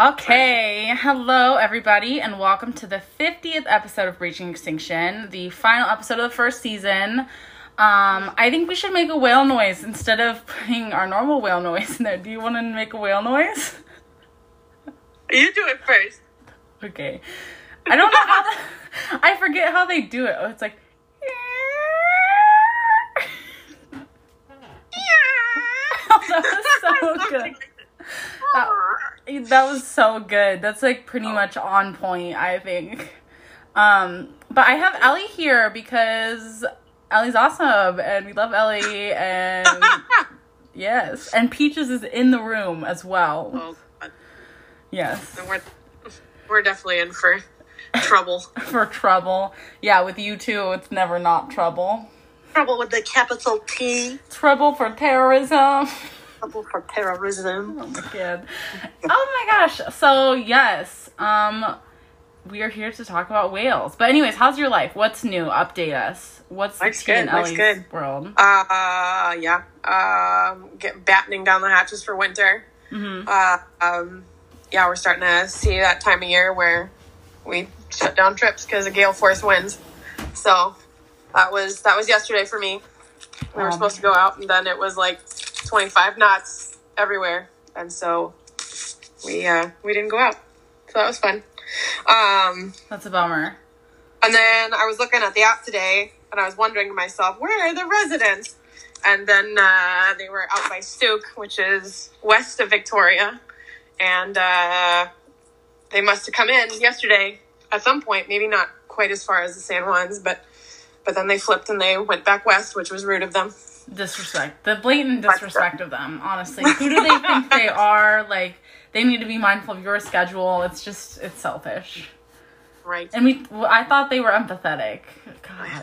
Okay, hello everybody, and welcome to the 50th episode of Breaching Extinction, the final episode of the first season. Um, I think we should make a whale noise instead of putting our normal whale noise in there. Do you want to make a whale noise? You do it first. Okay. I don't know how. The, I forget how they do it. Oh, it's like. that was so good. That, that was so good. That's like pretty much on point, I think. Um, but I have Ellie here because Ellie's awesome and we love Ellie and yes, and Peaches is in the room as well. Oh, God. Yes, Then we're we're definitely in for trouble. for trouble. Yeah, with you two, it's never not trouble. trouble with the capital T. Trouble for terrorism. Trouble for terrorism. Oh my god. Oh my gosh. So yes, um we are here to talk about whales. But anyways, how's your life? What's new? Update us. What's Life's the tea in good, Ellie's good. world? Uh, yeah. Um, get battening down the hatches for winter. Mm-hmm. Uh, um, yeah, we're starting to see that time of year where we shut down trips because of gale force winds. So that was that was yesterday for me. We were Um, supposed to go out, and then it was like 25 knots everywhere, and so we uh, we didn't go out. So that was fun. Um, That's a bummer. and then I was looking at the app today, and I was wondering to myself, where are the residents? And then uh, they were out by Sooke, which is west of Victoria, and uh, they must have come in yesterday at some point. Maybe not quite as far as the San Juans, but but then they flipped and they went back west, which was rude of them. Disrespect. The blatant disrespect of them, honestly. Who do they think they are? Like they need to be mindful of your schedule. It's just it's selfish. Right. And we I thought they were empathetic. God.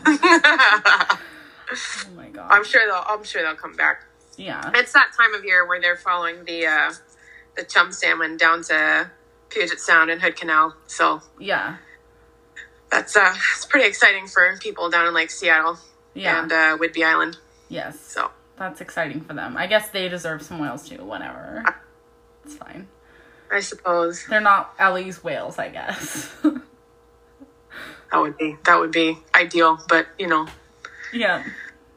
Oh my god. I'm sure they'll. I'm sure they'll come back. Yeah. It's that time of year where they're following the uh, the chum salmon down to Puget Sound and Hood Canal. So Yeah. that's uh, it's pretty exciting for people down in like Seattle Yeah. and uh, Whidbey Island. Yes. So That's exciting for them. I guess they deserve some whales too, whatever. It's fine. I suppose They're not Ellie's whales, I guess. that would be that would be ideal, but you know, yeah.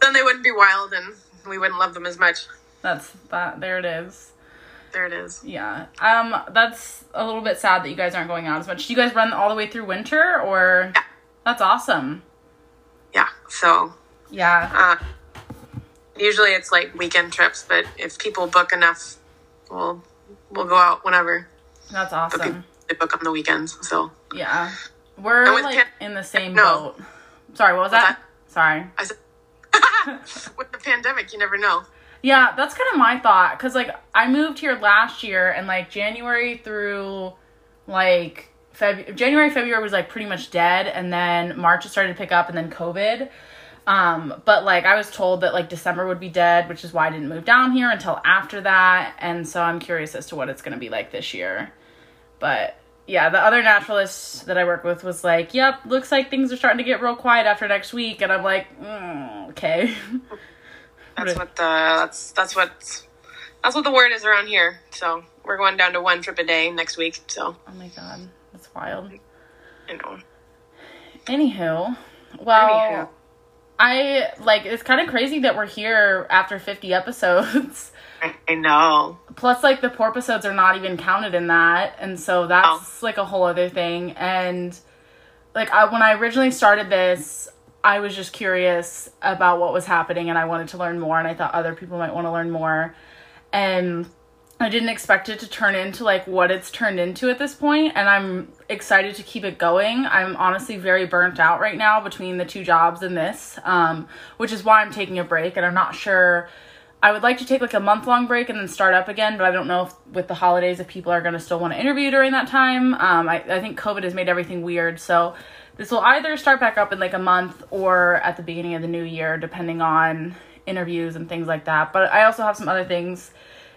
then they wouldn't be wild and we wouldn't love them as much. That's that there it is. There it is. Yeah. Um that's a little bit sad that you guys aren't going out as much. Do you guys run all the way through winter or Yeah. That's awesome. Yeah. So Yeah. uh, usually it's like weekend trips, but if people book enough, we'll we'll go out whenever. That's awesome. they book on the weekends, so. Yeah. We're like pan- in the same No. boat. Sorry, what was What's that? Sorry. I said, with the pandemic, you never know. Yeah, that's kind of my thought cuz like I moved here last year and like January through like Feb- January February was like pretty much dead and then March it started to pick up and then COVID. Um but like I was told that like December would be dead, which is why I didn't move down here until after that and so I'm curious as to what it's going to be like this year. But yeah, the other naturalist that I work with was like, "Yep, looks like things are starting to get real quiet after next week." And I'm like, mm, "Okay." That's what the that's that's what that's what the word is around here. So we're going down to one trip a day next week. So Oh my god, that's wild. you know, Anywho, well, Anywho. I like it's kind of crazy that we're here after 50 episodes. I, know. Plus, like the porpoisodes are not even counted in that, and so that's oh. like a whole other thing. And like I, when I originally started this, I was just curious about what was happening, and I wanted to learn more, and I thought other people might want to learn more, and I didn't expect it to turn into like what it's turned into at this point, and I'm excited to keep it going. I'm honestly very burnt out right now between the two jobs and this, um, which is why I'm taking a break, and I'm not sure. I would like to take like a month long break and then start up again, but I don't know if with the holidays if people are going to still want to interview during that time. Um, I, I think COVID has made everything weird, so this will either start back up in like a month or at the beginning of the new year, depending on interviews and things like that. But I also have some other things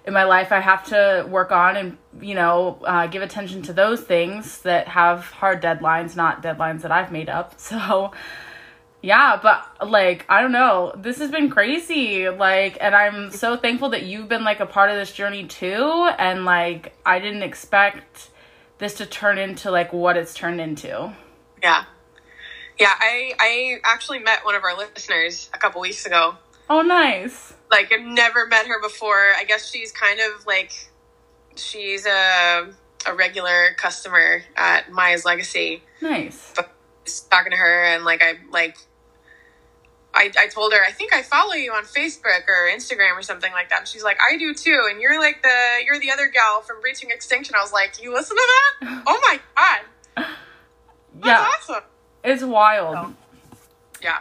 in my life I have to work on and you know uh, give attention to those things that have hard deadlines, not deadlines that I've made up. So yeah, but like I don't know, this has been crazy. Like, and I'm so thankful that you've been like a part of this journey too. And like I didn't expect this to turn into like what it's turned into. Yeah. Yeah, I I actually met one of our listeners a couple weeks ago. Oh, nice. Like I've never met her before. I guess she's kind of like she's a a regular customer at Maya's Legacy. Nice. But talking to her and like I like I, I told her I think I follow you on Facebook or Instagram or something like that. And she's like, I do too. And you're like the you're the other gal from Breaching Extinction. I was like, you listen to that? Oh my god, that's yeah, awesome. it's wild. Oh. Yeah,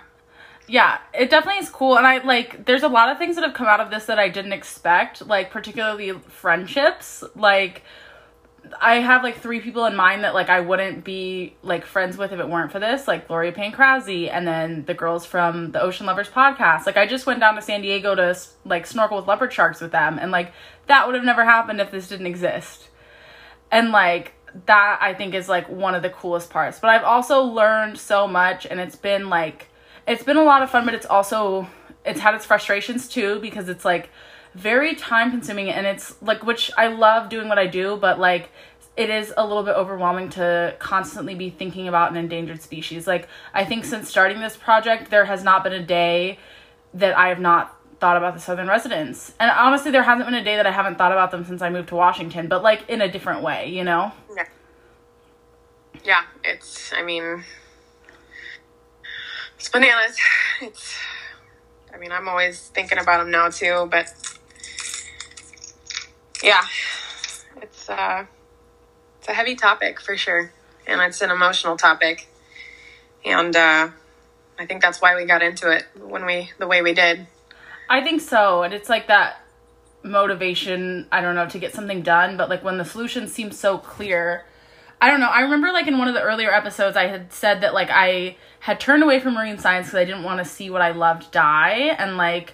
yeah, it definitely is cool. And I like, there's a lot of things that have come out of this that I didn't expect, like, particularly friendships. Like, I have like three people in mind that like I wouldn't be like friends with if it weren't for this, like Gloria Krause and then the girls from the Ocean Lovers podcast. Like I just went down to San Diego to like snorkel with leopard sharks with them, and like that would have never happened if this didn't exist. And like that, I think is like one of the coolest parts. But I've also learned so much, and it's been like it's been a lot of fun, but it's also it's had its frustrations too because it's like very time consuming and it's like which I love doing what I do, but like it is a little bit overwhelming to constantly be thinking about an endangered species. Like I think since starting this project there has not been a day that I have not thought about the southern residents. And honestly there hasn't been a day that I haven't thought about them since I moved to Washington, but like in a different way, you know? yeah, yeah. It's I mean, it's bananas. It's I mean, I'm always thinking about them now too, but yeah, it's uh, it's a heavy topic for sure, and it's an emotional topic, and uh, I think that's why we got into it when we the way we did. I think so. And it's like that motivation, I don't know, to get something done, but like when the solution seems so clear. I don't know. I remember like in one of the earlier episodes I had said that like I had turned away from marine science cuz I didn't want to see what I loved die and like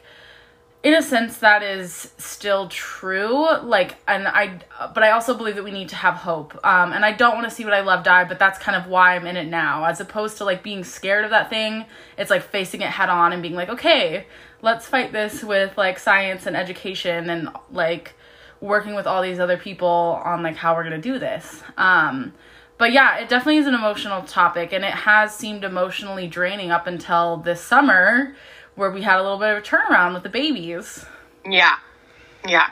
in a sense that is still true like and i but i also believe that we need to have hope um and i don't want to see what i love die but that's kind of why i'm in it now as opposed to like being scared of that thing it's like facing it head on and being like okay let's fight this with like science and education and like working with all these other people on like how we're going to do this um but yeah it definitely is an emotional topic and it has seemed emotionally draining up until this summer where we had a little bit of a turnaround with the babies. Yeah, yeah,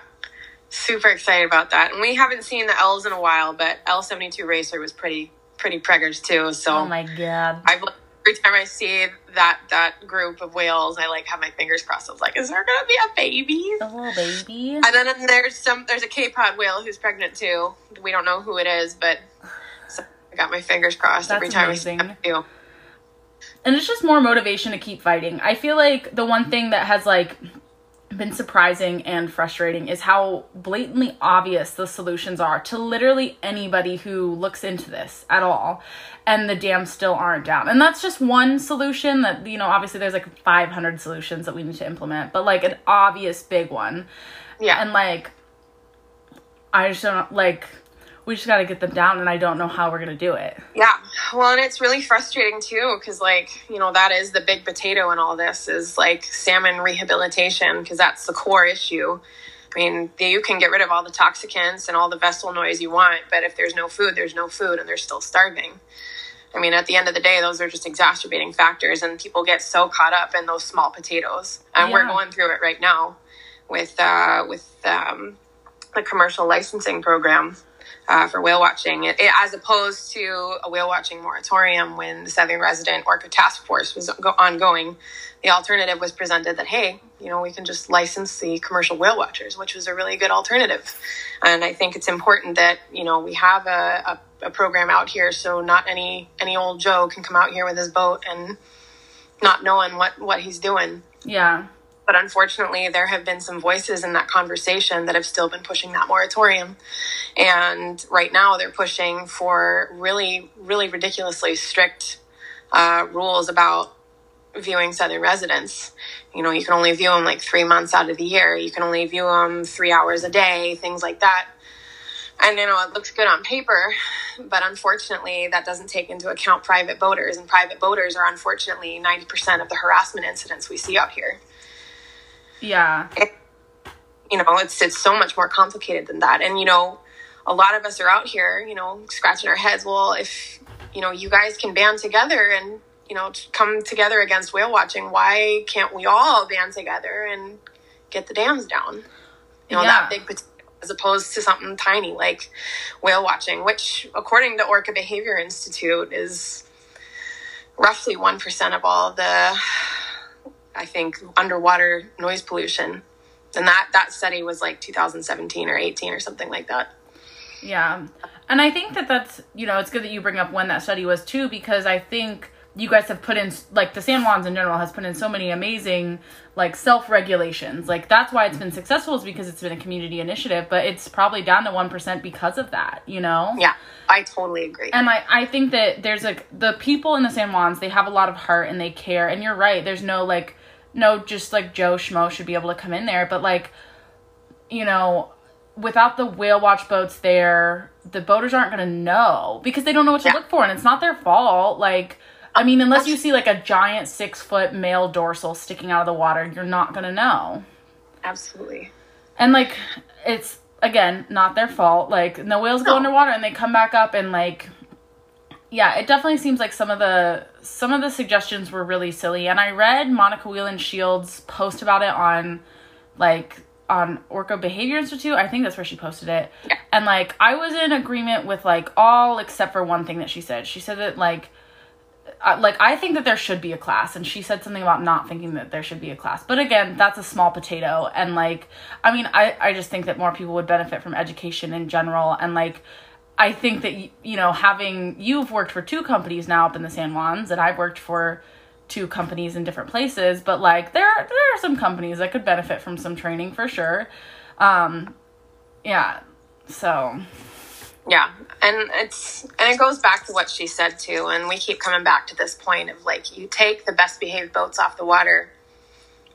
super excited about that. And we haven't seen the L's in a while, but L seventy two Racer was pretty pretty preggers too. So oh my god, I've every time I see that that group of whales, I like have my fingers crossed. I was like, is there gonna be a baby? A little baby. And then there's some there's a K Pod whale who's pregnant too. We don't know who it is, but so I got my fingers crossed That's every time amazing. I see and it's just more motivation to keep fighting. I feel like the one thing that has like been surprising and frustrating is how blatantly obvious the solutions are to literally anybody who looks into this at all and the dams still aren't down. And that's just one solution that you know obviously there's like 500 solutions that we need to implement, but like an obvious big one. Yeah. And like I just don't like we just got to get them down and I don't know how we're going to do it. Yeah. Well, and it's really frustrating too because, like, you know, that is the big potato in all this is like salmon rehabilitation because that's the core issue. I mean, you can get rid of all the toxicants and all the vessel noise you want, but if there's no food, there's no food and they're still starving. I mean, at the end of the day, those are just exacerbating factors, and people get so caught up in those small potatoes. And we're going through it right now with uh, with um, the commercial licensing program uh, for whale watching, it, it- as opposed to a whale watching moratorium when the Southern Resident Orca Task Force was go- ongoing. The alternative was presented that hey, you know, we can just license the commercial whale watchers, which was a really good alternative. And I think it's important that you know we have a, a, a program out here, so not any any old Joe can come out here with his boat and not knowing what what he's doing. Yeah. But unfortunately, there have been some voices in that conversation that have still been pushing that moratorium. And right now, they're pushing for really, really ridiculously strict uh, rules about viewing Southern residents. You know, you can only view them like three months out of the year, you can only view them three hours a day, things like that. And you know, it looks good on paper, but unfortunately, that doesn't take into account private boaters, and private boaters are unfortunately 90% of the harassment incidents we see out here Yeah. you know it's it's so much more complicated than that and you know a lot of us are out here, you know, scratching our heads. Well, if you know you guys can band together and you know come together against whale watching, why can't we all band together and get the dams down? You know yeah. that big as opposed to something tiny like whale watching, which according to Orca Behavior Institute is roughly one percent of all the I think underwater noise pollution. And that that study was like 2017 or 18 or something like that. Yeah. And i think that that's you know it's good that you bring up when that study was too because i think you guys have put in like the san juans in general has put in so many amazing like self regulations like that's why it's been successful is because it's been a community initiative but it's probably down to 1% because of that you know? Yeah. I totally agree. And i i think that there's like the people in the san juans they have a lot of heart and they care. And you're right. There's no like no just like Joe Schmo should be able to come in there, but like you know, without the whale watch boats there, the boaters aren't going to know because they don't know what to yeah. look for and it's not their fault. Like I mean, unless you see like a giant 6-foot male dorsal sticking out of the water, you're not going to know. Absolutely. And like it's again, not their fault. Like the whales go underwater and they come back up and like yeah, it definitely seems like some of the some of the suggestions were really silly. And I read Monica Wieland Shields post about it on like on Orca Behavior Institute. I think that's where she posted it. Yeah. And like I was in agreement with like all except for one thing that she said. She said that like uh, like I think that there should be a class and she said something about not thinking that there should be a class. But again, that's a small potato and like I mean I I just think that more people would benefit from education in general and like I think that you know having you've worked for two companies now up in the San Juans, and I've worked for two companies in different places. But like there there are some companies that could benefit from some training for sure. Um, yeah, so yeah, and it's and it goes back to what she said too, and we keep coming back to this point of like you take the best behaved boats off the water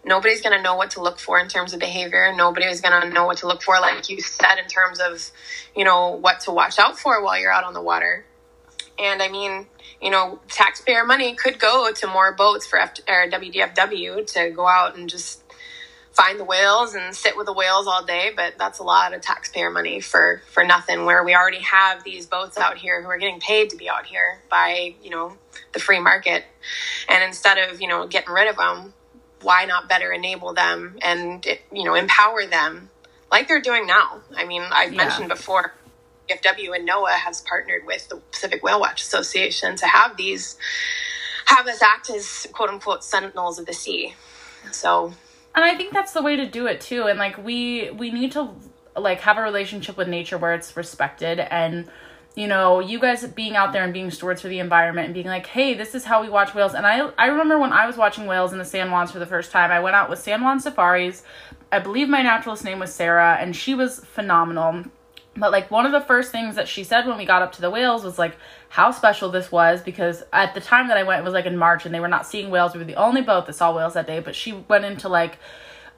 nobody's going to know what to look for in terms of behavior. Nobody's going to know what to look for, like you said, in terms of, you know, what to watch out for while you're out on the water. And I mean, you know, taxpayer money could go to more boats for F- or WDFW to go out and just find the whales and sit with the whales all day, but that's a lot of taxpayer money for for nothing. Where we already have these boats out here who are getting paid to be out here by you know the free market, and instead of you know getting rid of them, why not better enable them and you know empower them like they're doing now i mean i've yeah. mentioned before FW and NOAA has partnered with the Pacific Whale Watch Association to have these have us act as quote unquote sentinels of the sea. So and I think that's the way to do it too. And like we we need to like have a relationship with nature where it's respected and you know, you guys being out there and being stewards for the environment and being like, hey, this is how we watch whales. And I, I remember when I was watching whales in the San Juans for the first time, I went out with San Juan Safaris. I believe my naturalist name was Sarah, and she was phenomenal. But like one of the first things that she said when we got up to the whales was like how special this was because at the time that I went it was like in March and they were not seeing whales. We were the only boat that saw whales that day, but she went into like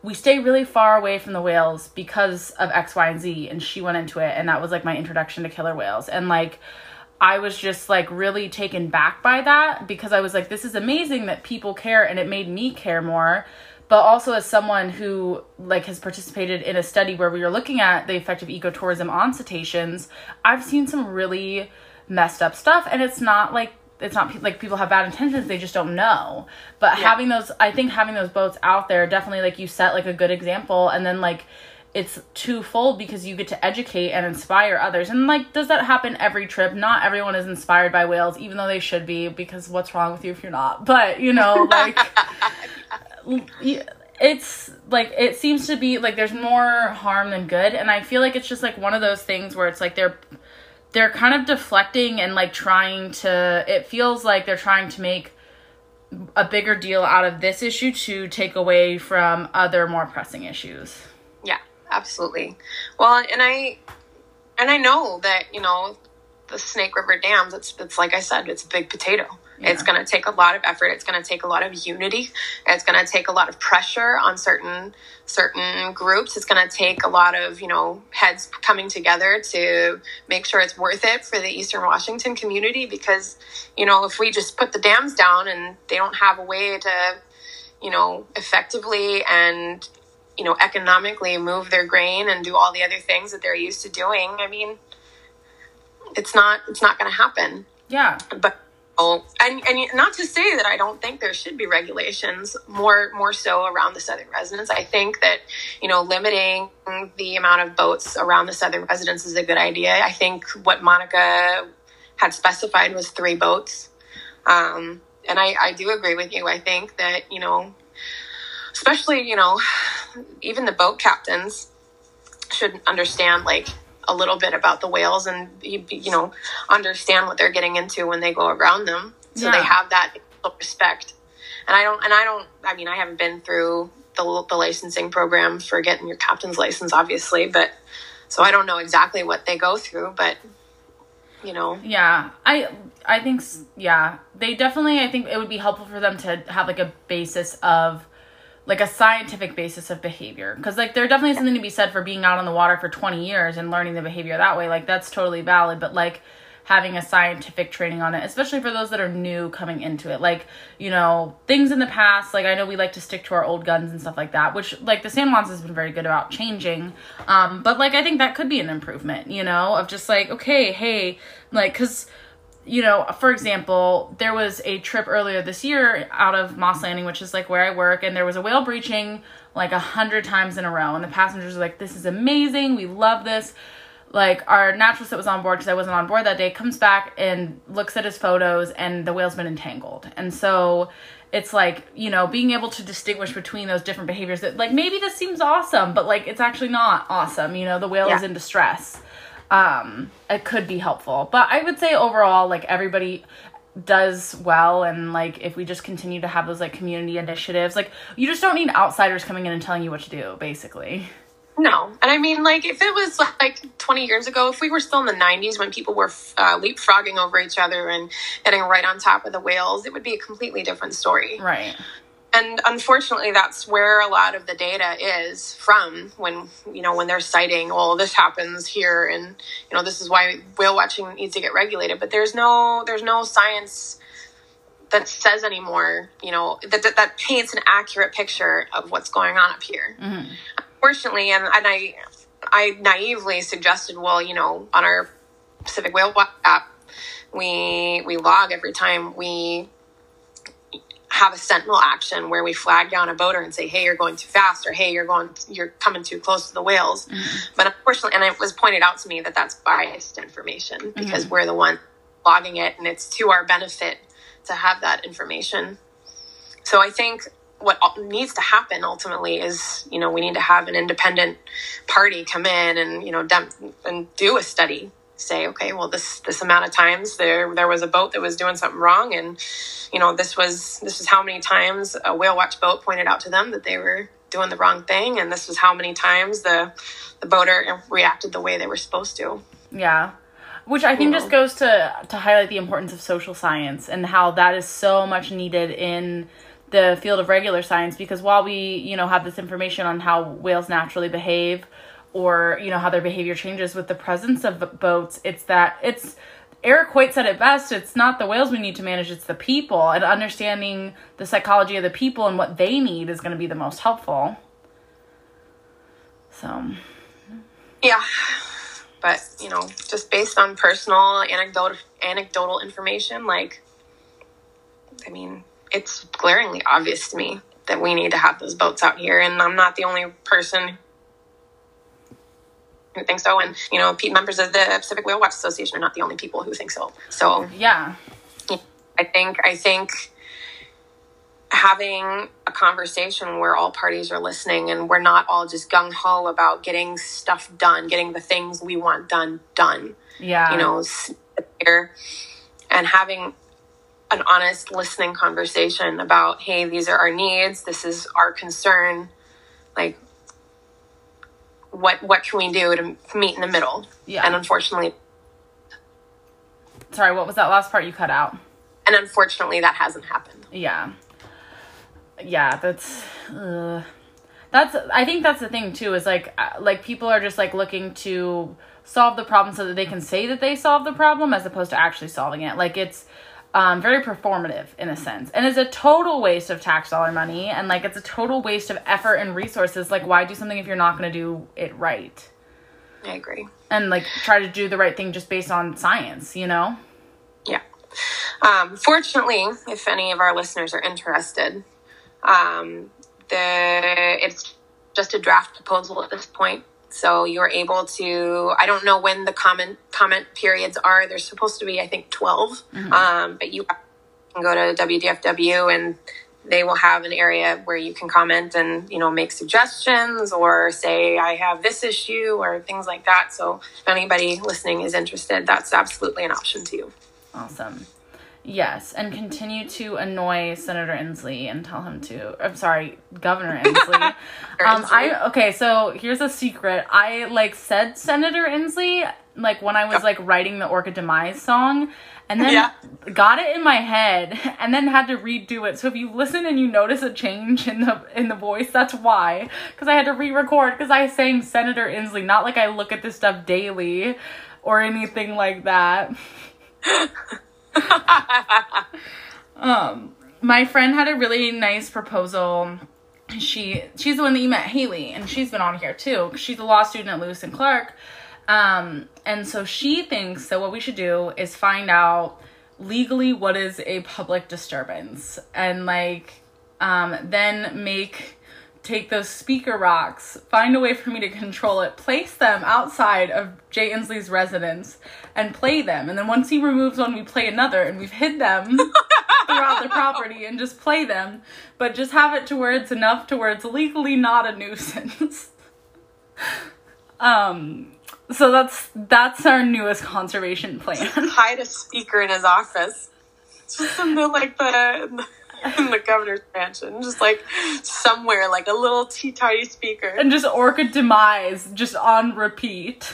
we stay really far away from the whales because of X, Y, and Z. And she went into it, and that was like my introduction to killer whales. And like, I was just like really taken back by that because I was like, this is amazing that people care, and it made me care more. But also, as someone who like has participated in a study where we were looking at the effect of ecotourism on cetaceans, I've seen some really messed up stuff, and it's not like it's not like people have bad intentions they just don't know. But yeah. having those i think having those boats out there definitely like you set like a good example and then like it's twofold because you get to educate and inspire others. And like does that happen every trip? Not everyone is inspired by whales even though they should be because what's wrong with you if you're not? But you know like it's like it seems to be like there's more harm than good. And i feel like it's just like one of those things where it's like they're they're kind of deflecting and like trying to it feels like they're trying to make a bigger deal out of this issue to take away from other more pressing issues. Yeah, absolutely. Well, and I and I know that, you know, the Snake River dams, it's it's like I said, it's a big potato. Yeah. It's going to take a lot of effort. It's going to take a lot of unity. It's going to take a lot of pressure on certain certain groups. It's going to take a lot of you know heads coming together to make sure it's worth it for the Eastern Washington community. Because you know if we just put the dams down and they don't have a way to you know effectively and you know economically move their grain and do all the other things that they're used to doing, I mean it's not it's not going to happen. Yeah. But And and not to say that I don't think there should be regulations more more so around the southern residents. I think that you know limiting the amount of boats around the southern residents is a good idea. I think what Monica had specified was three boats, um, and I I do agree with you. I think that you know, especially you know, even the boat captains should understand like a little bit about the whales and you, you know understand what they're getting into when they go around them. So yeah. they have that respect. And i don't and i don't i mean i haven't been through the, the licensing program for getting your captain's license obviously but so i don't know exactly what they go through but you know. Yeah. I i think yeah. They definitely i think it would be helpful for them to have like a basis of like a scientific basis of behavior. Because like there definitely something to be said for being out on the water for 20 years and learning the behavior that way. Like that's totally valid but like having a scientific training on it especially for those that are new coming into it. Like you know things in the past like i know we like to stick to our old guns and stuff like that which like the san juans has been very good about changing. Um but like i think that could be an improvement you know of just like okay hey like because you know, for example, there was a trip earlier this year out of Moss Landing, which is like where I work, and there was a whale breaching like a hundred times in a row. And the passengers were like, This is amazing. We love this. Like, our naturalist that was on board, because I wasn't on board that day, comes back and looks at his photos, and the whale's been entangled. And so it's like, you know, being able to distinguish between those different behaviors that, like, maybe this seems awesome, but like, it's actually not awesome. You know, the whale yeah. is in distress um, it could be helpful. But I would say overall, like everybody does well. And like if we just continue to have those like community initiatives like you just don't need outsiders coming in and telling you what to do basically. No. And i mean like if it was like 20 years ago if we were still in the 90s when people were uh, leapfrogging over each other and getting right on top of the whales it would be a completely different story. Right and unfortunately that's where a lot of the data is from when you know when they're citing well this happens here and you know this is why whale watching needs to get regulated but there's no there's no science that says anymore you know that that, that paints an accurate picture of what's going on up here mm-hmm. unfortunately and, and i i naively suggested well you know on our pacific whale app we we log every time we have a sentinel action where we flag down a boater and say, "Hey, you're going too fast," or "Hey, you're going, you're coming too close to the whales." Mm-hmm. But unfortunately, and it was pointed out to me that that's biased information because mm-hmm. we're the one logging it, and it's to our benefit to have that information. So I think what needs to happen ultimately is, you know, we need to have an independent party come in and you know and do a study say, okay, well, this this amount of times there there was a boat that was doing something wrong, and you know this was this was how many times a whale watch boat pointed out to them that they were doing the wrong thing, and this was how many times the the boater reacted the way they were supposed to. Yeah. Which I think just mm-hmm. goes to to highlight the importance of social science and how that is so much needed in the field of regular science because while we, you know, have this information on how whales naturally behave, or you know how their behavior changes with the presence of boats it's that it's Erich Hoyt said it best it's not the whales we need to manage it's the people and understanding the psychology of the people and what they need is going to be the most helpful. So. Yeah but you know just based on personal anecdotal anecdotal information like i mean it's glaringly obvious to me that we need to have those boats out here and i'm not the only person who think so, and you know, members of the Pacific Whale Watch Association are not the only people who think so. So yeah, I think I think having a conversation where all parties are listening and we're not all just gung ho about getting stuff done, getting the things we want done done. Yeah, you know, and having an honest listening conversation about, hey, these are our needs. This is our concern. Like, what what can we do to meet in the middle? Yeah. And unfortunately, sorry, what was that last part you cut out? And unfortunately, that hasn't happened. Yeah. Yeah, that's. Uh, that's. I think that's the thing too. Is like uh, like people are just like looking to solve the problem so that they can say that they solved the problem as opposed to actually solving it. Like it's um, very performative in a sense and it's a total waste of tax dollar money and like it's a total waste of effort and resources like why do something if you're not going to do it right I agree. And like try to do the right thing just based on science, you know? Yeah. Um, fortunately, if any of our listeners are interested, um, the it's just a draft proposal at this point. So you're able to. I don't know when the comment comment periods are. There's supposed to be, I think, 12 Um, but you can go to WDFW and they will have an area where you can comment and you know make suggestions or say I have this issue or things like that. So if anybody listening is interested, that's absolutely an option too. Awesome. Yes, and continue to annoy Senator Inslee and tell him to. I'm sorry, Governor Inslee. um, I okay. So here's a secret. I like said Senator Inslee like when I was like writing the Orca Demise song, and then Yeah. got it in my head, and then had to redo it. So if you listen and you notice a change in the in the voice, that's why. Because I had to re-record because I sang Senator Inslee, not like I look at this stuff daily or anything like that. um, my friend had a really nice proposal. She she's the one that you met, Haley, and she's been on here too. She's a law student at Lewis and Clark. Um, and so she thinks that what we should do is find out legally what is a public disturbance and like um, then make take those speaker rocks, find a way for me to control it, place them outside of Jay Inslee's residence, and play them. And then once he removes one, we play another, and we've hid them throughout the property and just play them, but just have it to where it's enough to where it's legally not a nuisance. um, so that's that's our newest conservation plan. hide a speaker in his office. Just in the like the in the governor's mansion, just like somewhere, like a little tea tiny speaker. and just Orca Demise just on repeat.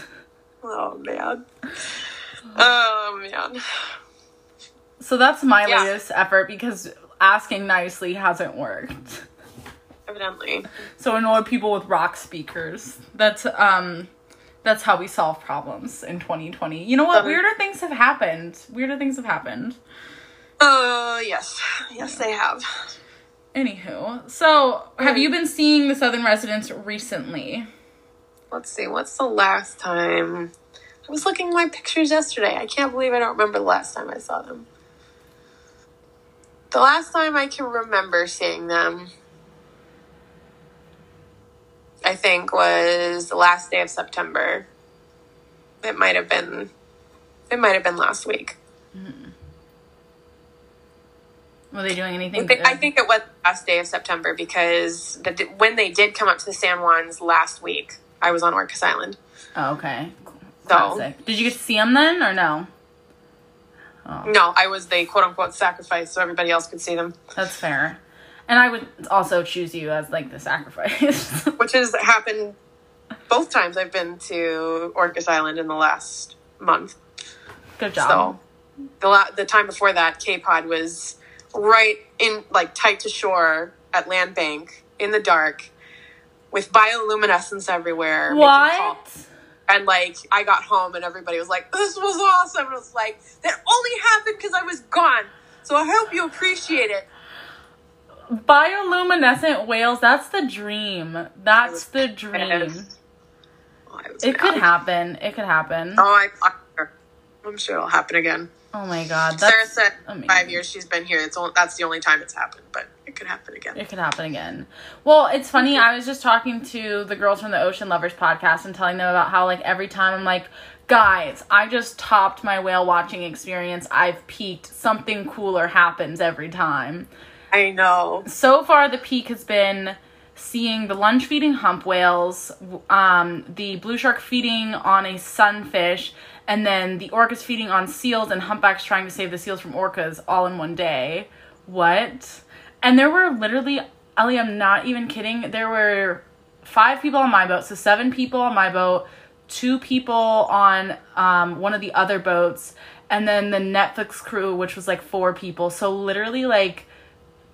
Oh man. Oh man. So that's my Yeah. latest effort because asking nicely hasn't worked. Evidently. So annoy people with rock speakers. That's um that's how we solve problems in 2020. You know what? Um, Weirder things have happened. Weirder things have happened. Uh yes. Yes they have. Anywho, so have you been seeing the Southern residents recently? Let's see, what's the last time? I was looking at my pictures yesterday. I can't believe I don't remember the last time I saw them. The last time I can remember seeing them, I think, was the last day of September. It might have been, it might have been last week. Were they doing anything? think, I think it was the last day of September because the, when they did come up to the San Juans last week, I was on Orcas Island. Oh, okay. So- Did you get to see them then or no? Oh, No, I was the quote unquote sacrifice so everybody else could see them. that's fair. And I would also choose you as like the sacrifice. which has happened both times I've been to Orcas Island in the last month. Good job. So the la- the time before that, K Pod was right in like tight to shore at Land Bank in the dark with bioluminescence everywhere. what? And like I got home and everybody was like, "This was awesome." And I was like, "That only happened because I was gone." So I hope you appreciate it. Bioluminescent whales, that's the dream. That's the dream. Oh, It could happen. It could happen. Oh, I, I'm sure it'll happen again. Oh my god. Sarah said amazing. five years she's been here. It's only, that's the only time it's happened, but it could happen again. It could happen again. Well, it's funny. I was just talking to the girls from the Ocean Lovers podcast and telling them about how, like, every time I'm like, guys, I just topped my whale watching experience. I've peaked. Something cooler happens every time. I know. So far, the peak has been seeing the lunge feeding hump whales, um, the blue shark feeding on a sunfish, and then the orcas feeding on seals and humpbacks trying to save the seals from orcas all in one day. What? And there were literally, Ellie, I'm not even kidding, there were five people on my boat, so seven people on my boat, two people on um, one of the other boats, and then the Netflix crew, which was like four people. So literally, like,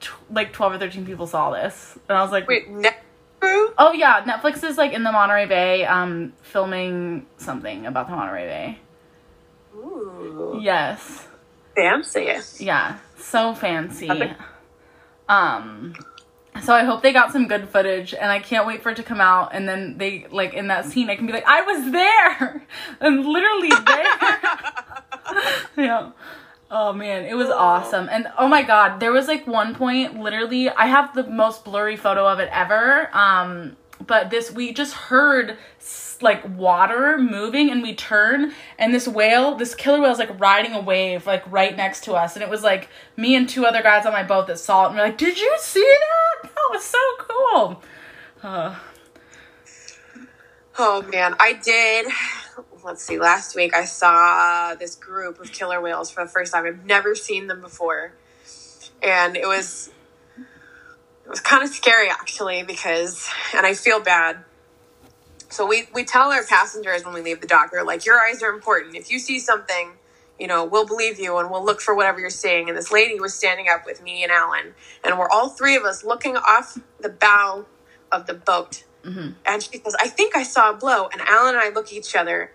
tw- like 12 or 13 people saw this. And I was like, Wait, net crew? oh yeah, Netflix is like in the Monterey Bay um filming something about the Monterey Bay. Ooh, Yes. fancy. Yeah. So fancy. Um So I hope they got some good footage and I can't wait for it to come out and then they like in that scene I can be like, I was there and literally there. yeah. Oh man, it was awesome. And oh my god, there was like one point literally I have the most blurry photo of it ever. Um but this we just heard like water moving and we turn and this whale this killer whale is like riding a wave like right next to us. And it was like me and two other guys on my boat that saw it and we're like did you see that? That was so cool. Uh. oh man. I did let's see last week i saw this group of killer whales for the first time. I've never seen them before. And it was it was kind of scary actually because and i feel bad so we, we tell our passengers when we leave the dock, like, your eyes are important. If you see something, you know, we'll believe you and we'll look for whatever you're seeing. And this lady was standing up with me and Alan, and we're all three of us looking off the bow of the boat. Mm-hmm. And she goes, I think I saw a blow. And Alan and I look at each other.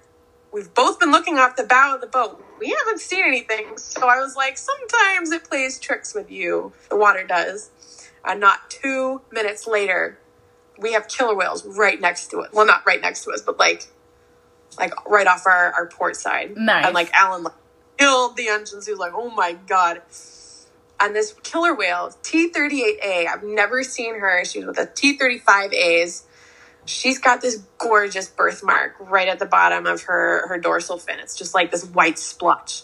We've both been looking off the bow of the boat. We haven't seen anything. So I was like, sometimes it plays tricks with you. The water does. And not two minutes later, we have killer whales right next to it. Well, not right next to us, but like like right off our, our port side. Nice. And like Alan like, killed the engines. He was like, oh my god. And this killer whale, T38A, I've never seen her. She's with a T35As. She's got this gorgeous birthmark right at the bottom of her, her dorsal fin. It's just like this white splotch.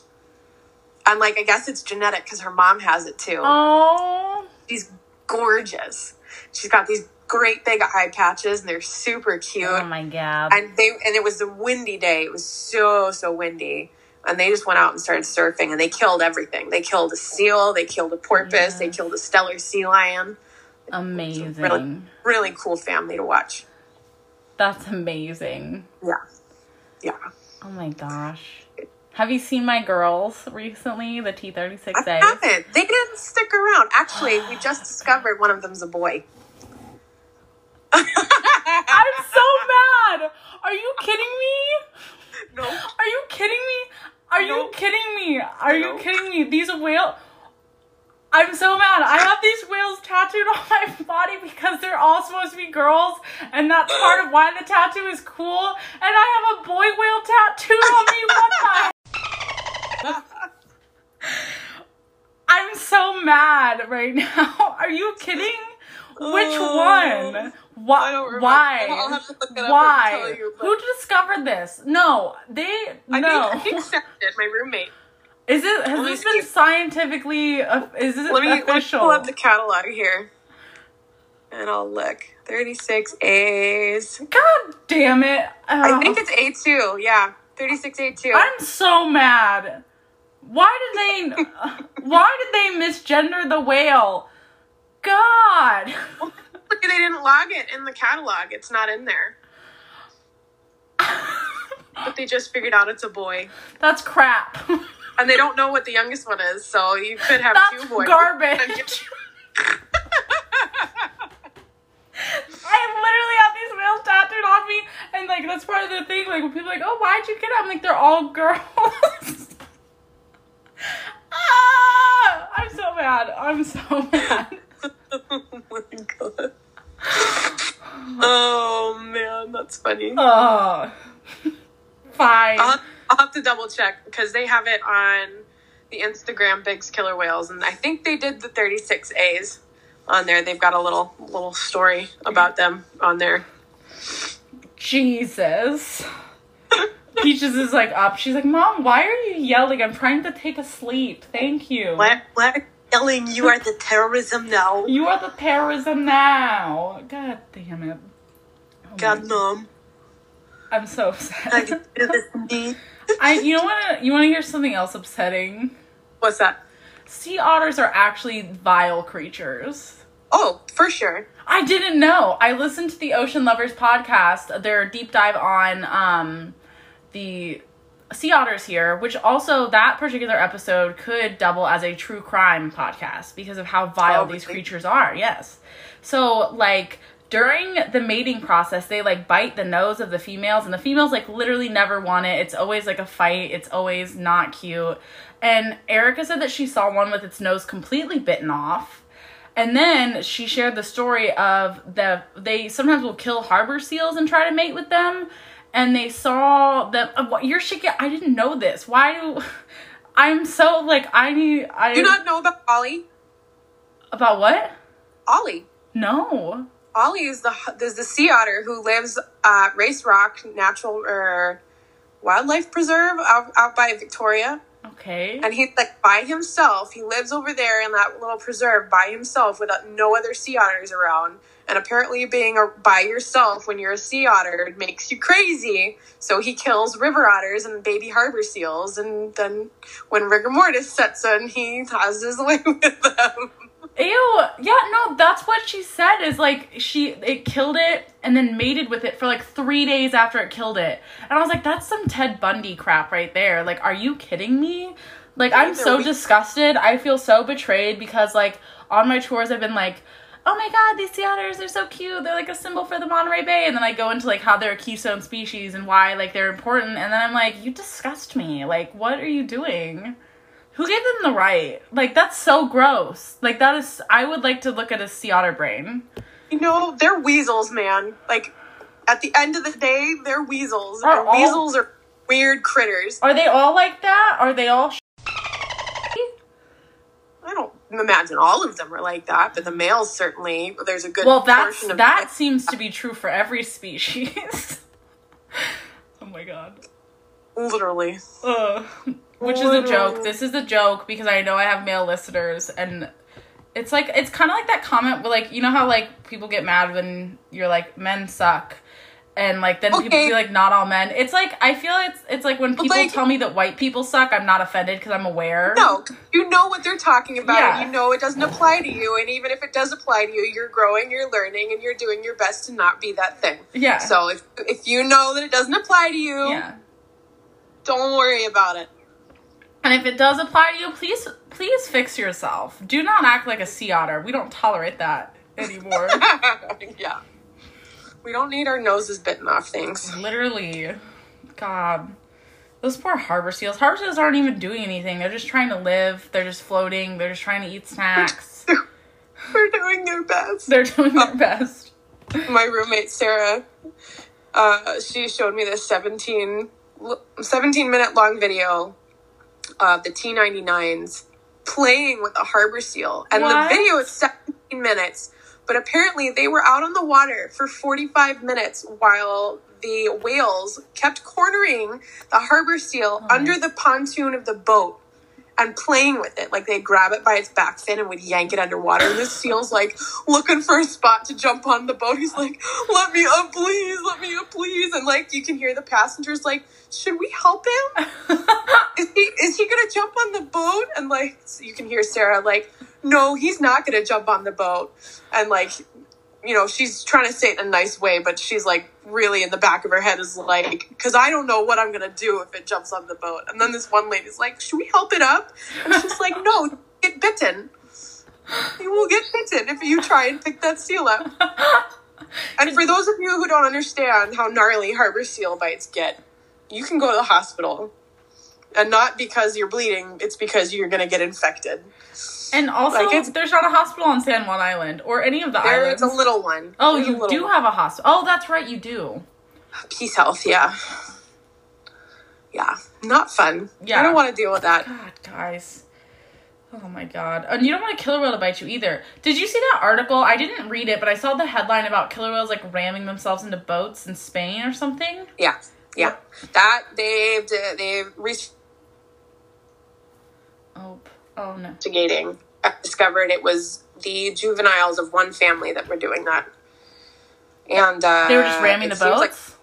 And like, I guess it's genetic because her mom has it too. Oh. She's gorgeous. She's got these great big eye patches and they're super cute. Oh my god. And they and it was a windy day. It was so so windy. And they just went out and started surfing and they killed everything. They killed a seal, they killed a porpoise, yes. they killed a Steller sea lion. Amazing. Really, really cool family to watch. That's amazing. Yeah. Yeah. Oh my gosh. Have you seen my girls recently, the T36A? I haven't. They didn't stick around. Actually, we just discovered one of them's a boy. I'm so mad. Are you kidding me? No. Are you kidding me? Are no. you kidding me? Are no. you kidding me? These whale. I'm so mad. I have these whales tattooed on my body because they're all supposed to be girls, and that's part of why the tattoo is cool. And I have a boy whale tattooed on me. What the? I'm so mad right now. Are you kidding? Which oh. one? Why? Why? Why? You, Who discovered this? No, they I no. Think, I think Sarah did. My roommate. Is it? Has this been scientifically? Uh, is it let me, official? Let me pull up the catalog here, and I'll look. Thirty six A's. God damn it! I think it's A two. Yeah, thirty six A two. I'm so mad. Why did they? why did they misgender the whale? God. Look, they didn't log it in the catalog. It's not in there. but they just figured out it's a boy. That's crap. and they don't know what the youngest one is, so you could have That's two boys. Garbage. I literally have these whales tattooed on me, and like that's part of the thing. Like when people are like, "Oh, why'd you get it?" I'm like, "They're all girls." ah! I'm so mad. I'm so mad. oh my god. Oh man, that's funny. Oh, fine. I'll, I'll have to double check because they have it on the Instagram Bigg's Killer Whales, and I think they did the 36 A's on there. They've got a little little story about them on there. Jesus. Peaches is like up. She's like, Mom, why are you yelling? I'm trying to take a sleep. Thank you. What? What? Yelling, "You are the terrorism now." You are the terrorism now. God damn it. Oh God, mom. I'm so upset. I, you know what? You want to hear something else upsetting? What's that? Sea otters are actually vile creatures. Oh, for sure. I didn't know. I listened to the Ocean Lovers podcast, their deep dive on um, the sea otters here, which also that particular episode could double as a true crime podcast because of how vile oh, these creatures are. Yes. So like during the mating process, they like bite the nose of the females, and the females like literally never want it. It's always like a fight. It's always not cute. And Erica said that she saw one with its nose completely bitten off. And then she shared the story of the they sometimes will kill harbor seals and try to mate with them. And they saw that uh, what you're shaking. I didn't know this. Why do I'm so like I need I Do not know about Ollie? about what? Ollie. No. Ollie is the there's the sea otter who lives at Race Rock Natural or Wildlife Preserve out, out by Victoria. Okay. And he's like by himself. He lives over there in that little preserve by himself without no other sea otters around. And apparently, being a, by yourself when you're a sea otter makes you crazy. So he kills river otters and baby harbor seals. And then when rigor mortis sets in, he tosses his way with them. Ew. Yeah, no, that's what she said is like she it killed it and then mated with it for like 3 days after it killed it. And I was like that's some Ted Bundy crap right there. Like are you kidding me? Like I'm so disgusted. I feel so betrayed because like on my tours I've been like Oh my god, these sea otters, they're so cute. They're like a symbol for the Monterey Bay. And then I go into like how they're a keystone species and why like they're important. And then I'm like, you disgust me. Like, what are you doing? Who gave them the right? Like that's so gross. Like that is I would like to look at a sea otter brain. You know, they're weasels, man. Like at the end of the day, they're weasels. Are and all- weasels are weird critters. Are they all like that? Are they all sh- I don't imagine all of them are like that, but the males certainly. There's a good Well, that's of that seems to be true for every species. oh my god. literally. Ugh. Which is a joke. This is a joke because I know I have male listeners and it's like it's kind of like that comment where like you know how like people get mad when you're like men suck and like then people Okay. feel like not all men. It's like I feel it's it's like when people like- tell me that white people suck, I'm not offended because I'm aware. No, you know what they're talking about. Yeah. You know it doesn't apply to you, and even if it does apply to you, you're growing, you're learning, and you're doing your best to not be that thing. Yeah. So if if you know that it doesn't apply to you, yeah. don't worry about it. And if it does apply to you, please please fix yourself. Do not act like a sea otter. We don't tolerate that anymore. yeah. We don't need our noses bitten off things. Literally. God. Those poor harbor seals. Harbor seals aren't even doing anything. They're just trying to live. They're just floating. They're just trying to eat snacks. They're doing their best. They're doing their best. my roommate Sarah, uh, she showed me this 17, 17 minute long video of the T99s playing with a harbor seal. And What? the video is 17 minutes, but apparently they were out on the water for 45 minutes while the whales kept cornering the harbor seal Oh under the pontoon of the boat and playing with it. Like they'd grab it by its back fin and would yank it underwater. And this seal's like looking for a spot to jump on the boat. He's like, let me up, please, let me up, please. And like you can hear the passengers like, should we help him? Is he is he gonna jump on the boat? And like you can hear Sarah like, no, he's not gonna jump on the boat. And like you know, she's trying to say it in a nice way, but she's like really in the back of her head is like, because I don't know what I'm gonna do if it jumps on the boat. And then this one lady's like, should we help it up? And she's like, no, get bitten. You will get bitten if you try and pick that seal up. And for those of you who don't understand how gnarly harbor seal bites get, you can go to the hospital. And not because you're bleeding, it's because you're gonna get infected. And also, Like, there's not a hospital on San Juan Island or any of the There's islands. a little one. oh, There's you do one. have a hospital. Oh, that's right, you do. Peace Health, yeah. Yeah, not fun. Yeah. I don't want to deal with that. God, guys. Oh my god. And you don't want a killer whale to bite you either. Did you see that article? I didn't read it, but I saw the headline about killer whales like ramming themselves into boats in Spain or something. Yeah, yeah. That they've they've Oh, oh no. investigating uh, discovered it was the juveniles of one family that were doing that. And uh, They were just ramming the seems like- boats?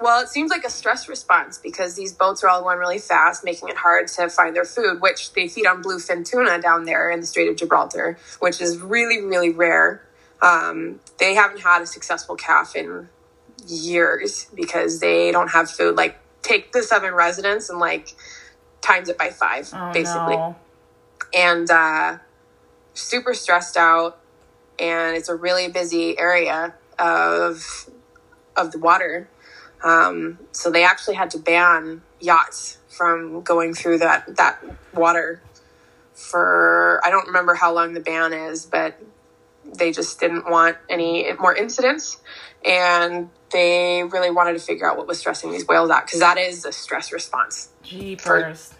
Well, it seems like a stress response because these boats are all going really fast, making it hard to find their food, which they feed on bluefin tuna down there in the Strait of Gibraltar, which is really, really rare. Um, they haven't had a successful calf in years because they don't have food. Like, take the Southern residents and like times it by five, oh, basically no. And uh, super stressed out. And it's a really busy area of of the water. Um, so they actually had to ban yachts from going through that that water for I don't remember how long the ban is, but they just didn't want any more incidents and they really wanted to figure out what was stressing these whales out because that is a stress response. Jeepers.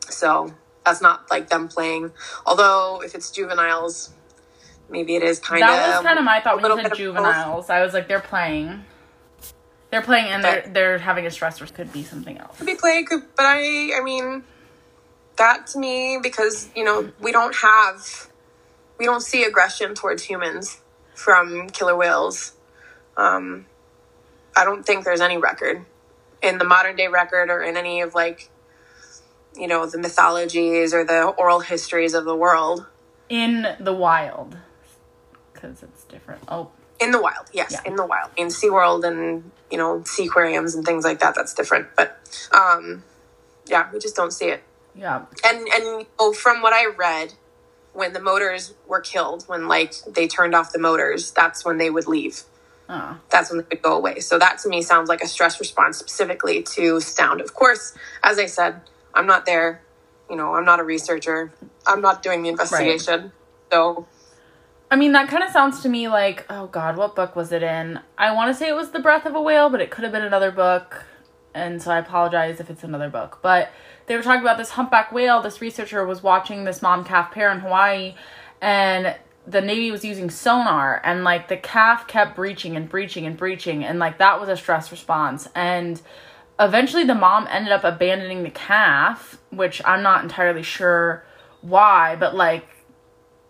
For, so that's not like them playing. Although if it's juveniles, maybe it is kind of. That was kind of my thought when you said juveniles. I was like, they're playing. They're playing and they're they're having a stressor. Could be something else. Could be play. Could, but I I mean, that to me because you know we don't have we don't see aggression towards humans from killer whales. Um, I don't think there's any record in the modern day record or in any of like you know the mythologies or the oral histories of the world. In the wild. Because it's different. Oh. In the wild yes yeah. in the wild. In seaworld and you know sea aquariums and things like that that's different. But um yeah we just don't see it. Yeah. And and oh from what i read when the motors were killed when like they turned off the motors that's when they would leave. Oh. That's when they would go away. So that to me sounds like a stress response specifically to sound. Of course, as I said, I'm not there. You know, I'm not a researcher. I'm not doing the investigation. Right. So I mean, that kind of sounds to me like, oh God, what book was it in? I want to say it was The Breath of a Whale, but it could have been another book. And so I apologize if it's another book. But they were talking about this humpback whale. This researcher was watching this mom calf pair in Hawaii, and the Navy was using sonar and like the calf kept breaching and breaching and breaching and like that was a stress response and eventually the mom ended up abandoning the calf, which I'm not entirely sure why, but like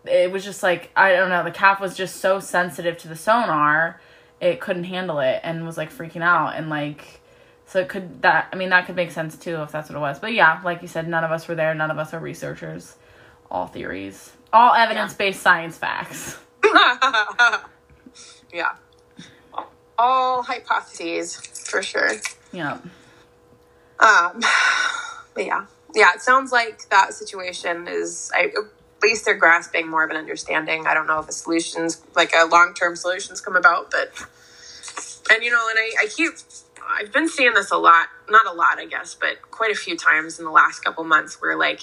it was just like I don't know, the calf was just so sensitive to the sonar, it couldn't handle it and was like freaking out and like so it could that I mean that could make sense too if that's what it was. But yeah, like you said, none of us were there, none of us are researchers. All theories. All evidence based yeah. science facts. yeah. All hypotheses for sure. Yeah. Um, but yeah, yeah. It sounds like that situation is. I, at least they're grasping more of an understanding. I don't know if a solutions, like a long term solutions, come about, but and you know, and I, I keep. I've been seeing this a lot, not a lot, I guess, but quite a few times in the last couple months where like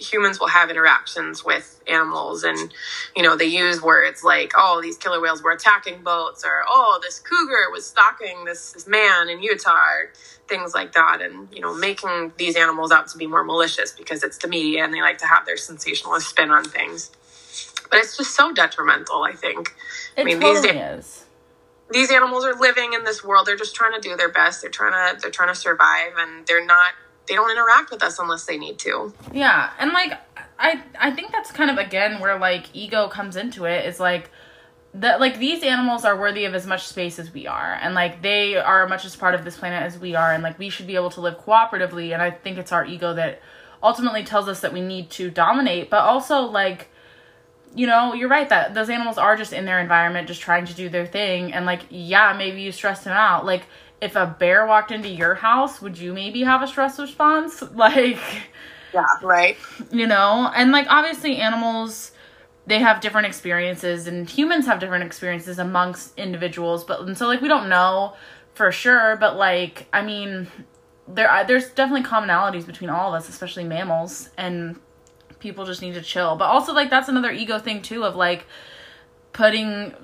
humans will have interactions with animals and you know they use words like oh these killer whales were attacking boats or oh this cougar was stalking this, this man in utah or things like that. And you know making these animals out to be more malicious because it's the media and they like to have their sensationalist spin on things. But it's just so detrimental i think. It i mean totally these is. these animals are living in this world. They're just trying to do their best. They're trying to they're trying to survive and they're not they don't interact with us unless they need to. Yeah, and like I I think that's kind of again where like ego comes into it is like that like these animals are worthy of as much space as we are and like they are much as part of this planet as we are and like we should be able to live cooperatively and I think it's our ego that ultimately tells us that we need to dominate but also like you know, you're right that those animals are just in their environment, just trying to do their thing. And like, yeah, maybe you stress them out. Like, if a bear walked into your house, would you maybe have a stress response? Like, yeah, right. You know, and like obviously animals they have different experiences and humans have different experiences amongst individuals, but and so like we don't know for sure, but like I mean, there are, there's definitely commonalities between all of us, especially mammals, and people just need to chill. But also like that's another ego thing too of like putting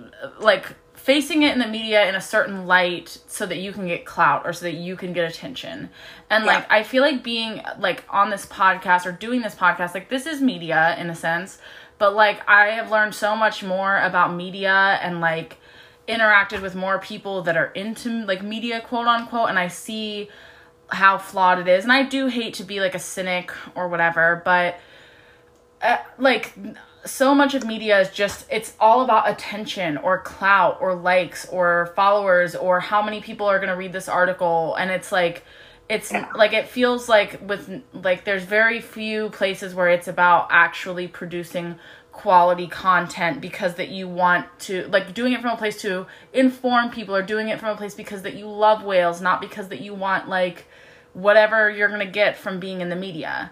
like facing it in the media in a certain light so that you can get clout or so that you can get attention. And yeah. like I feel like being like on this podcast or doing this podcast, like this is media in a sense, but like I have learned so much more about media and like interacted with more people that are into like media quote unquote and I see how flawed it is. And I do hate to be like a cynic or whatever, but uh, like so much of media is just it's all about attention or clout or likes or followers or how many people are going to read this article and it's like it's yeah. like it feels like with like there's very few places where it's about actually producing quality content because that you want to like doing it from a place to inform people or doing it from a place because that you love whales not because that you want like whatever you're going to get from being in the media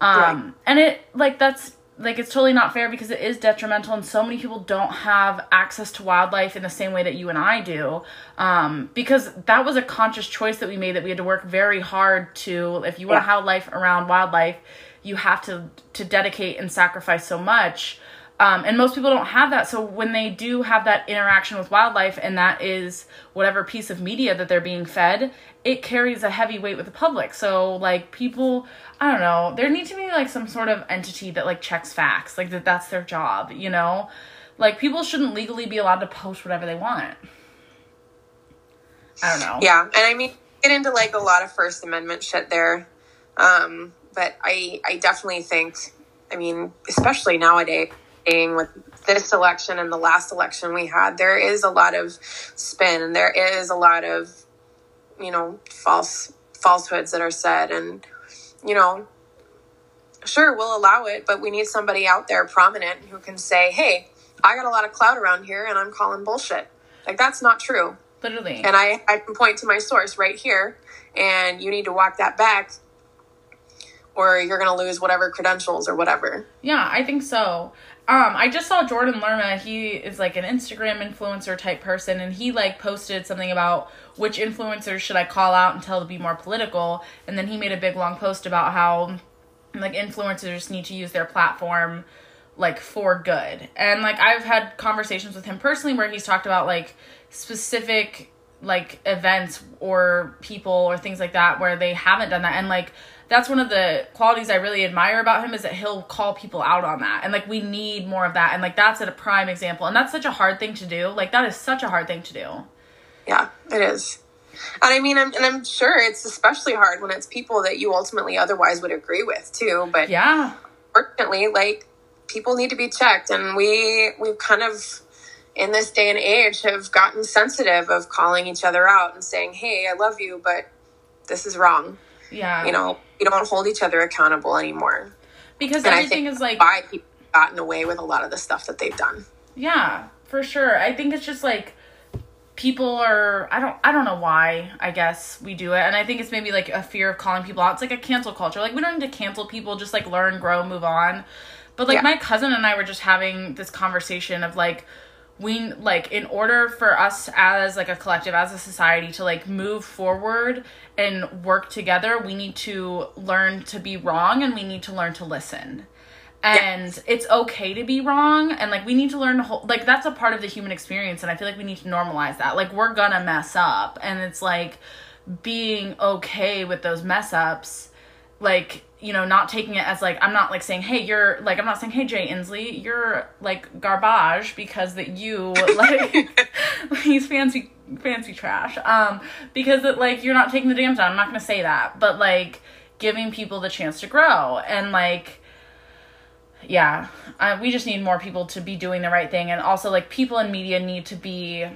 um right. and it like that's like it's totally not fair because it is detrimental and so many people don't have access to wildlife in the same way that you and I do. Um, because that was a conscious choice that we made that we had to work very hard to if you want to have life around wildlife, you have to to dedicate and sacrifice so much. Um, and most people don't have that. So when they do have that interaction with wildlife, and that is whatever piece of media that they're being fed, it carries a heavy weight with the public. So like people, I don't know, there needs to be like some sort of entity that like checks facts, like that that's their job, you know? Like people shouldn't legally be allowed to post whatever they want. I don't know. Yeah, and I mean, get into like a lot of First Amendment shit there, um, but I I definitely think, I mean, especially nowadays with this election and the last election we had, there is a lot of spin and there is a lot of, you know, false falsehoods that are said. And, you know, sure, we'll allow it, but we need somebody out there prominent who can say, hey, I got a lot of clout around here and I'm calling bullshit. Like, that's not true. Literally. And I, I can point to my source right here, and you need to walk that back or you're going to lose whatever credentials or whatever. Yeah, I think so. Um, I just saw Jordan Lerma. He is like an Instagram influencer type person, and he like posted something about which influencers should I call out and tell to be more political. And then he made a big long post about how like influencers need to use their platform like for good. And like I've had conversations with him personally where he's talked about like specific like events or people or things like that where they haven't done that and like that's one of the qualities I really admire about him is that he'll call people out on that. And like we need more of that. And like that's a prime example. And that's such a hard thing to do. Like that is such a hard thing to do. Yeah, it is. And I mean, I'm, and I'm sure it's especially hard when it's people that you ultimately otherwise would agree with too. But yeah, fortunately, like people need to be checked, and we we've kind of in this day and age have gotten sensitive of calling each other out and saying, "Hey, I love you, but this is wrong." Yeah, you know, we don't hold each other accountable anymore. Because and everything is like why people gotten away with a lot of the stuff that they've done. Yeah, for sure. I think it's just like people are I don't I don't know why, I guess we do it. And I think it's maybe like a fear of calling people out. It's like a cancel culture. Like we don't need to cancel people, just like learn, grow, move on. But like yeah. my cousin and I were just having this conversation of like we like in order for us as like a collective as a society to like move forward and work together we need to learn to be wrong and we need to learn to listen and yes. it's okay to be wrong and like we need to learn to hold like that's a part of the human experience and i feel like we need to normalize that like we're gonna mess up and it's like being okay with those mess ups like you know not taking it as like i'm not like saying hey you're like i'm not saying hey jay inslee you're like garbage because that you like he's fancy fancy trash. Um because it, like you're not taking the damn time. I'm not gonna say that but like giving people the chance to grow and like yeah we just need more people to be doing the right thing and also like people in media need to be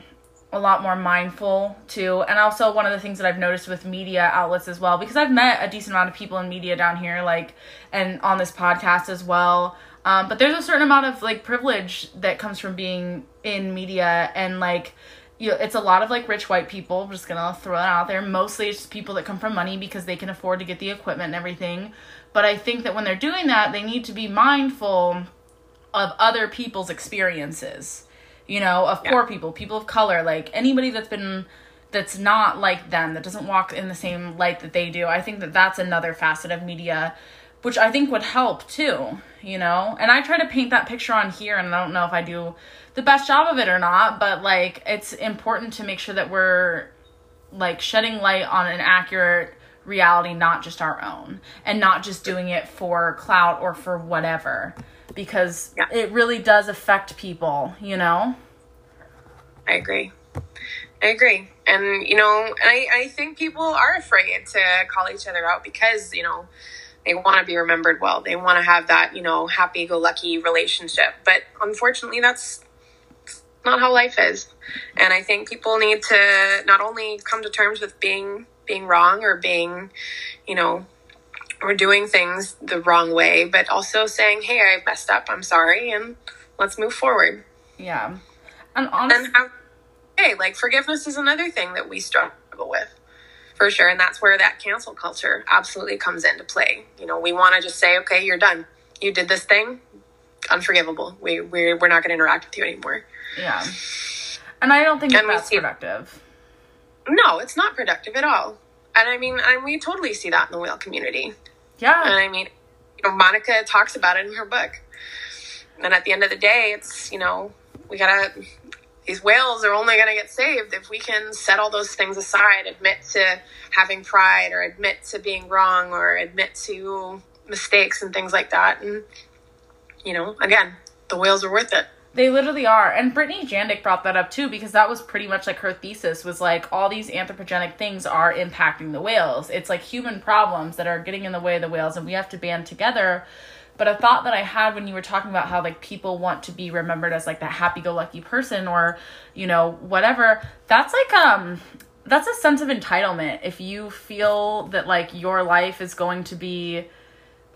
a lot more mindful too. And also one of the things that I've noticed with media outlets as well, because I've met a decent amount of people in media down here, like and on this podcast as well. Um, but there's a certain amount of like privilege that comes from being in media and like you know, it's a lot of like rich white people. I'm just gonna throw that out there. Mostly it's people that come from money because they can afford to get the equipment and everything. But I think that when they're doing that, they need to be mindful of other people's experiences you know, of yeah. poor people, people of color, like anybody that's been that's not like them, that doesn't walk in the same light that they do. I think that that's another facet of media which I think would help too, you know? And I try to paint that picture on here and I don't know if I do the best job of it or not, but like it's important to make sure that we're like shedding light on an accurate reality, not just our own, and not just doing it for clout or for whatever because yeah. it really does affect people, you know? I agree. I agree. And, you know, and I, I think people are afraid to call each other out because, you know, they want to be remembered well. They want to have that, you know, happy go lucky relationship. But unfortunately, that's not how life is. And I think people need to not only come to terms with being being wrong or being, you know, or doing things the wrong way, but also saying, "Hey, I messed up. I'm sorry, and let's move forward." Yeah, and honestly, and hey, like forgiveness is another thing that we struggle with, for sure, and that's where that cancel culture absolutely comes into play. You know, we want to just say, "Okay, you're done. You did this thing. unforgivable. We we're we're not going to interact with you anymore. Yeah, and I don't think And that's see- productive. No, it's not productive at all. And I mean, and we totally see that in the whale community. And I mean, you know, Monica talks about it in her book. And at the end of the day, it's, you know, we gotta, these whales are only gonna get saved if we can set all those things aside, admit to having pride or admit to being wrong or admit to mistakes and things like that. And, you know, again, the whales are worth it. They literally are. And Brittany Jandik brought that up too because that was pretty much like her thesis was like all these anthropogenic things are impacting the whales. It's like human problems that are getting in the way of the whales and we have to band together. But a thought that I had when you were talking about how like people want to be remembered as like that happy go lucky person or, you know, whatever, that's like um that's a sense of entitlement if you feel that like your life is going to be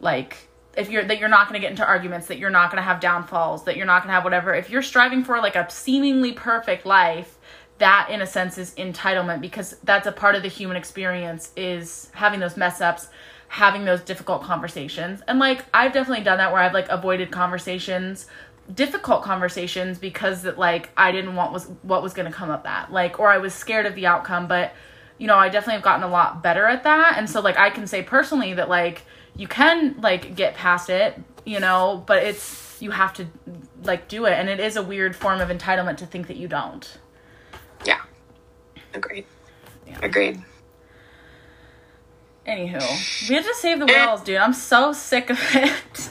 like if you're that you're not going to get into arguments that you're not going to have downfalls that you're not going to have whatever if you're striving for like a seemingly perfect life that in a sense is entitlement because that's a part of the human experience is having those mess ups having those difficult conversations. And like i've definitely done that where i've like avoided conversations difficult conversations because that like i didn't want was what was going to come of that. Like or i was scared of the outcome but you know i definitely have gotten a lot better at that. And so like i can say personally that like you can like get past it you know but it's you have to like do it and it is a weird form of entitlement to think that you don't Yeah. Agreed. Yeah. Agreed. anywho we have to save the whales dude i'm so sick of it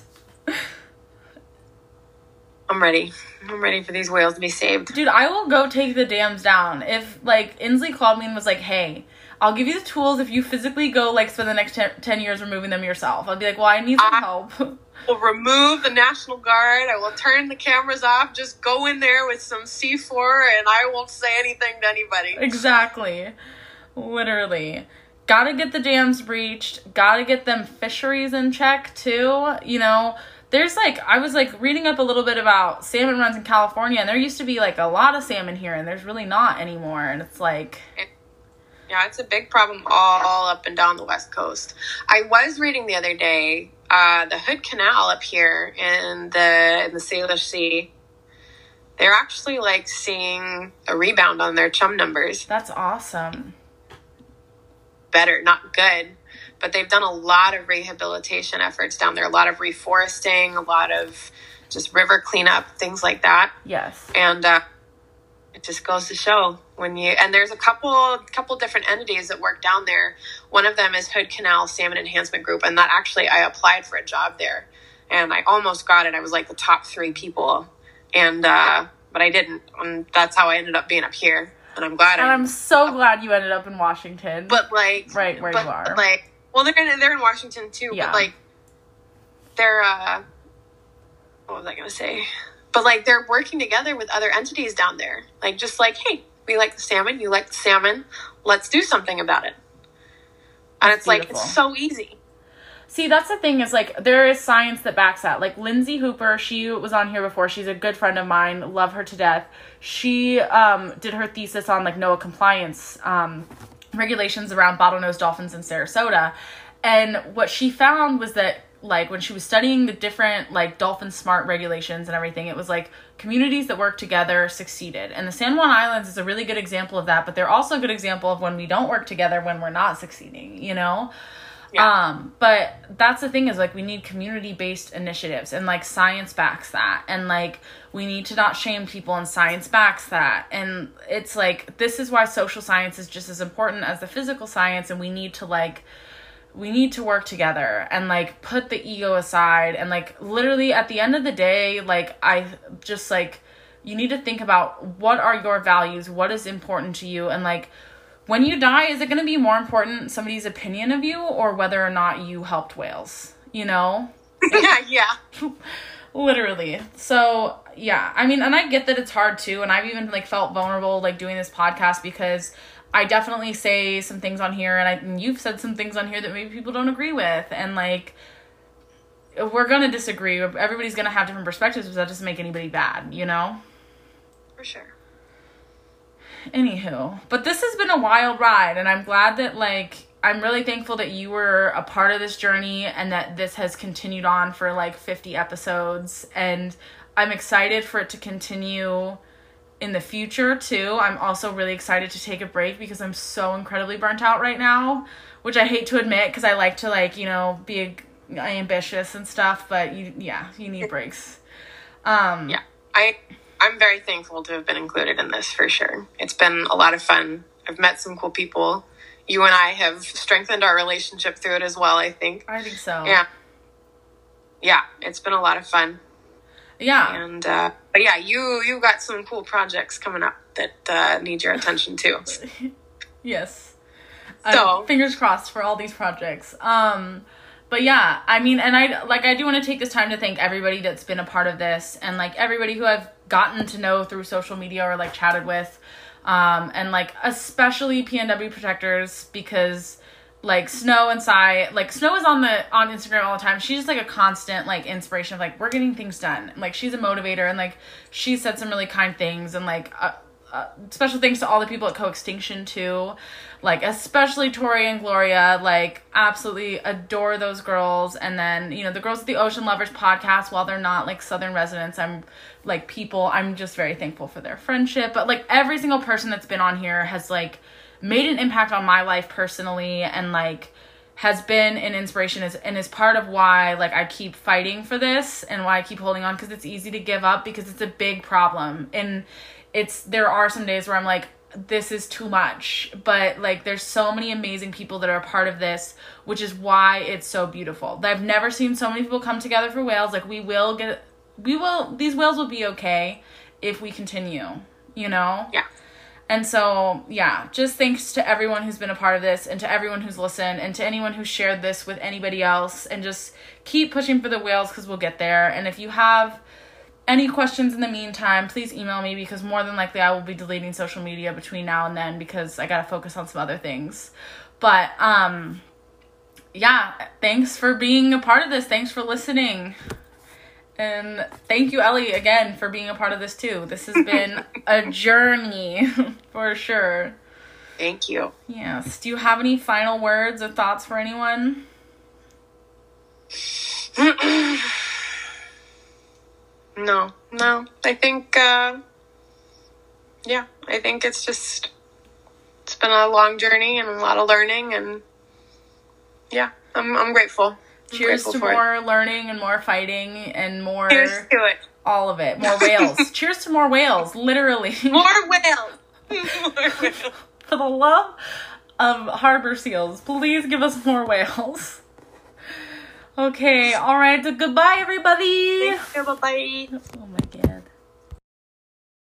I'm ready. I'm ready for these whales to be saved. dude i will go take the dams down if like inslee called me and was like hey i'll give you the tools if you physically go like spend the next 10, 10 years removing them yourself i'll be like well i need some I- help will remove the National Guard. I will turn the cameras off. Just go in there with some C4 and I won't say anything to anybody. Exactly. Literally. Gotta get the dams breached. Gotta get them fisheries in check too. You know, there's like, I was like reading up a little bit about salmon runs in California, and there used to be like a lot of salmon here, and there's really not anymore. And it's like, Yeah, it's a big problem all up and down the West Coast. I was reading the other day uh, the Hood Canal up here in the in the Salish Sea. They're actually like seeing a rebound on their chum numbers. that's awesome. better, not good. But they've done a lot of rehabilitation efforts down there, a lot of reforesting, a lot of just river cleanup, things like that. Yes. And uh, it just goes to show when you and there's a couple couple different entities that work down there. One of them is Hood Canal Salmon Enhancement Group, and that actually I applied for a job there, and I almost got it. I was like the top three people, and uh, but I didn't, and that's how I ended up being up here. And I'm glad. And I'm I'm so glad you ended up in Washington. but like Right where but, you are. like well they're in they're in washington too Yeah. but like they're uh what was i gonna say but like they're working together with other entities down there like just like hey we like the salmon you like the salmon let's do something about it and That's it's like it's so easy See, that's the thing is like there is science that backs that. Like Lindsay Hooper, she was on here before. She's a good friend of mine. Love her to death. She um, did her thesis on like NOAA compliance um, regulations around bottlenose dolphins in Sarasota, and what she found was that like when she was studying the different like dolphin smart regulations and everything, it was like communities that work together succeeded. And the San Juan Islands is a really good example of that. But they're also a good example of when we don't work together when we're not succeeding. You know. Yeah. Um, but that's the thing is like we need community based initiatives and like science backs that and like we need to not shame people and science backs that and it's like this is why social science is just as important as the physical science and we need to like we need to work together and like put the ego aside and like literally at the end of the day like I just like you need to think about what are your values what is important to you and like when you die, is it going to be more important somebody's opinion of you or whether or not you helped whales? You know? yeah yeah Literally. So, yeah. I mean, and I get that it's hard too. And I've even like felt vulnerable like doing this podcast because I definitely say some things on here and, I, and you've said some things on here that maybe people don't agree with. And like, we're to disagree. Everybody's to have different perspectives, but that doesn't make anybody bad, you know? for sure Anywho, but this has been a wild ride, and I'm glad that like I'm really thankful that you were a part of this journey and that this has continued on for like 50 episodes. And I'm excited for it to continue in the future too. I'm also really excited to take a break because I'm so incredibly burnt out right now, which I hate to admit because I like to like, you know, be ambitious and stuff, but you yeah, you need breaks. Um Yeah. I I'm very thankful to have been included in this for sure. It's been a lot of fun. I've met some cool people. You and I have strengthened our relationship through it as well, I think. I think so. Yeah. Yeah, it's been a lot of fun. Yeah. And uh but yeah, you you got some cool projects coming up that uh need your attention too. yes. So, uh, fingers crossed for all these projects. Um but yeah, I mean, and I like I do want to take this time to thank everybody that's been a part of this, and like everybody who I've gotten to know through social media or like chatted with, um, and like especially PNW protectors because like Snow and Sai, like Snow is on the on Instagram all the time. She's just like a constant like inspiration of like we're getting things done. Like she's a motivator and like she said some really kind things and like uh, uh, special thanks to all the people at Co-Extinction too like especially Tori and Gloria, like absolutely adore those girls. And then, you know, the girls at the Ocean Lovers podcast, while they're not like Southern residents, I'm like people, I'm just very thankful for their friendship. But like every single person that's been on here has like made an impact on my life personally and like has been an inspiration is, and is part of why like I keep fighting for this and why I keep holding on because it's easy to give up because it's a big problem. And it's there are some days where I'm like, this is too much. But like there's so many amazing people that are a part of this which is why it's so beautiful. I've never seen so many people come together for whales. Like we will get we will these whales will be okay if we continue you know? Yeah and so yeah just thanks to everyone who's been a part of this and to everyone who's listened and to anyone who shared this with anybody else and just keep pushing for the whales because we'll get there and if you have any questions in the meantime, please email me because more than likely I will be deleting social media between now and then because I gotta focus on some other things. But um yeah, thanks for being a part of this. Thanks for listening. And thank you, Ellie, again for being a part of this too. This has been a journey for sure. Thank you. Yes. Do you have any final words or thoughts for anyone? No, no. I think, uh, yeah, I think it's just, it's been a long journey and a lot of learning, and yeah, I'm, I'm grateful. Cheers to more learning and more fighting and more. Cheers to it. All of it. More whales. Cheers to more whales, literally. More whales. more whales. For the love of harbor seals, please give us more whales. Okay, all right. Goodbye, everybody. Bye bye. Oh my god.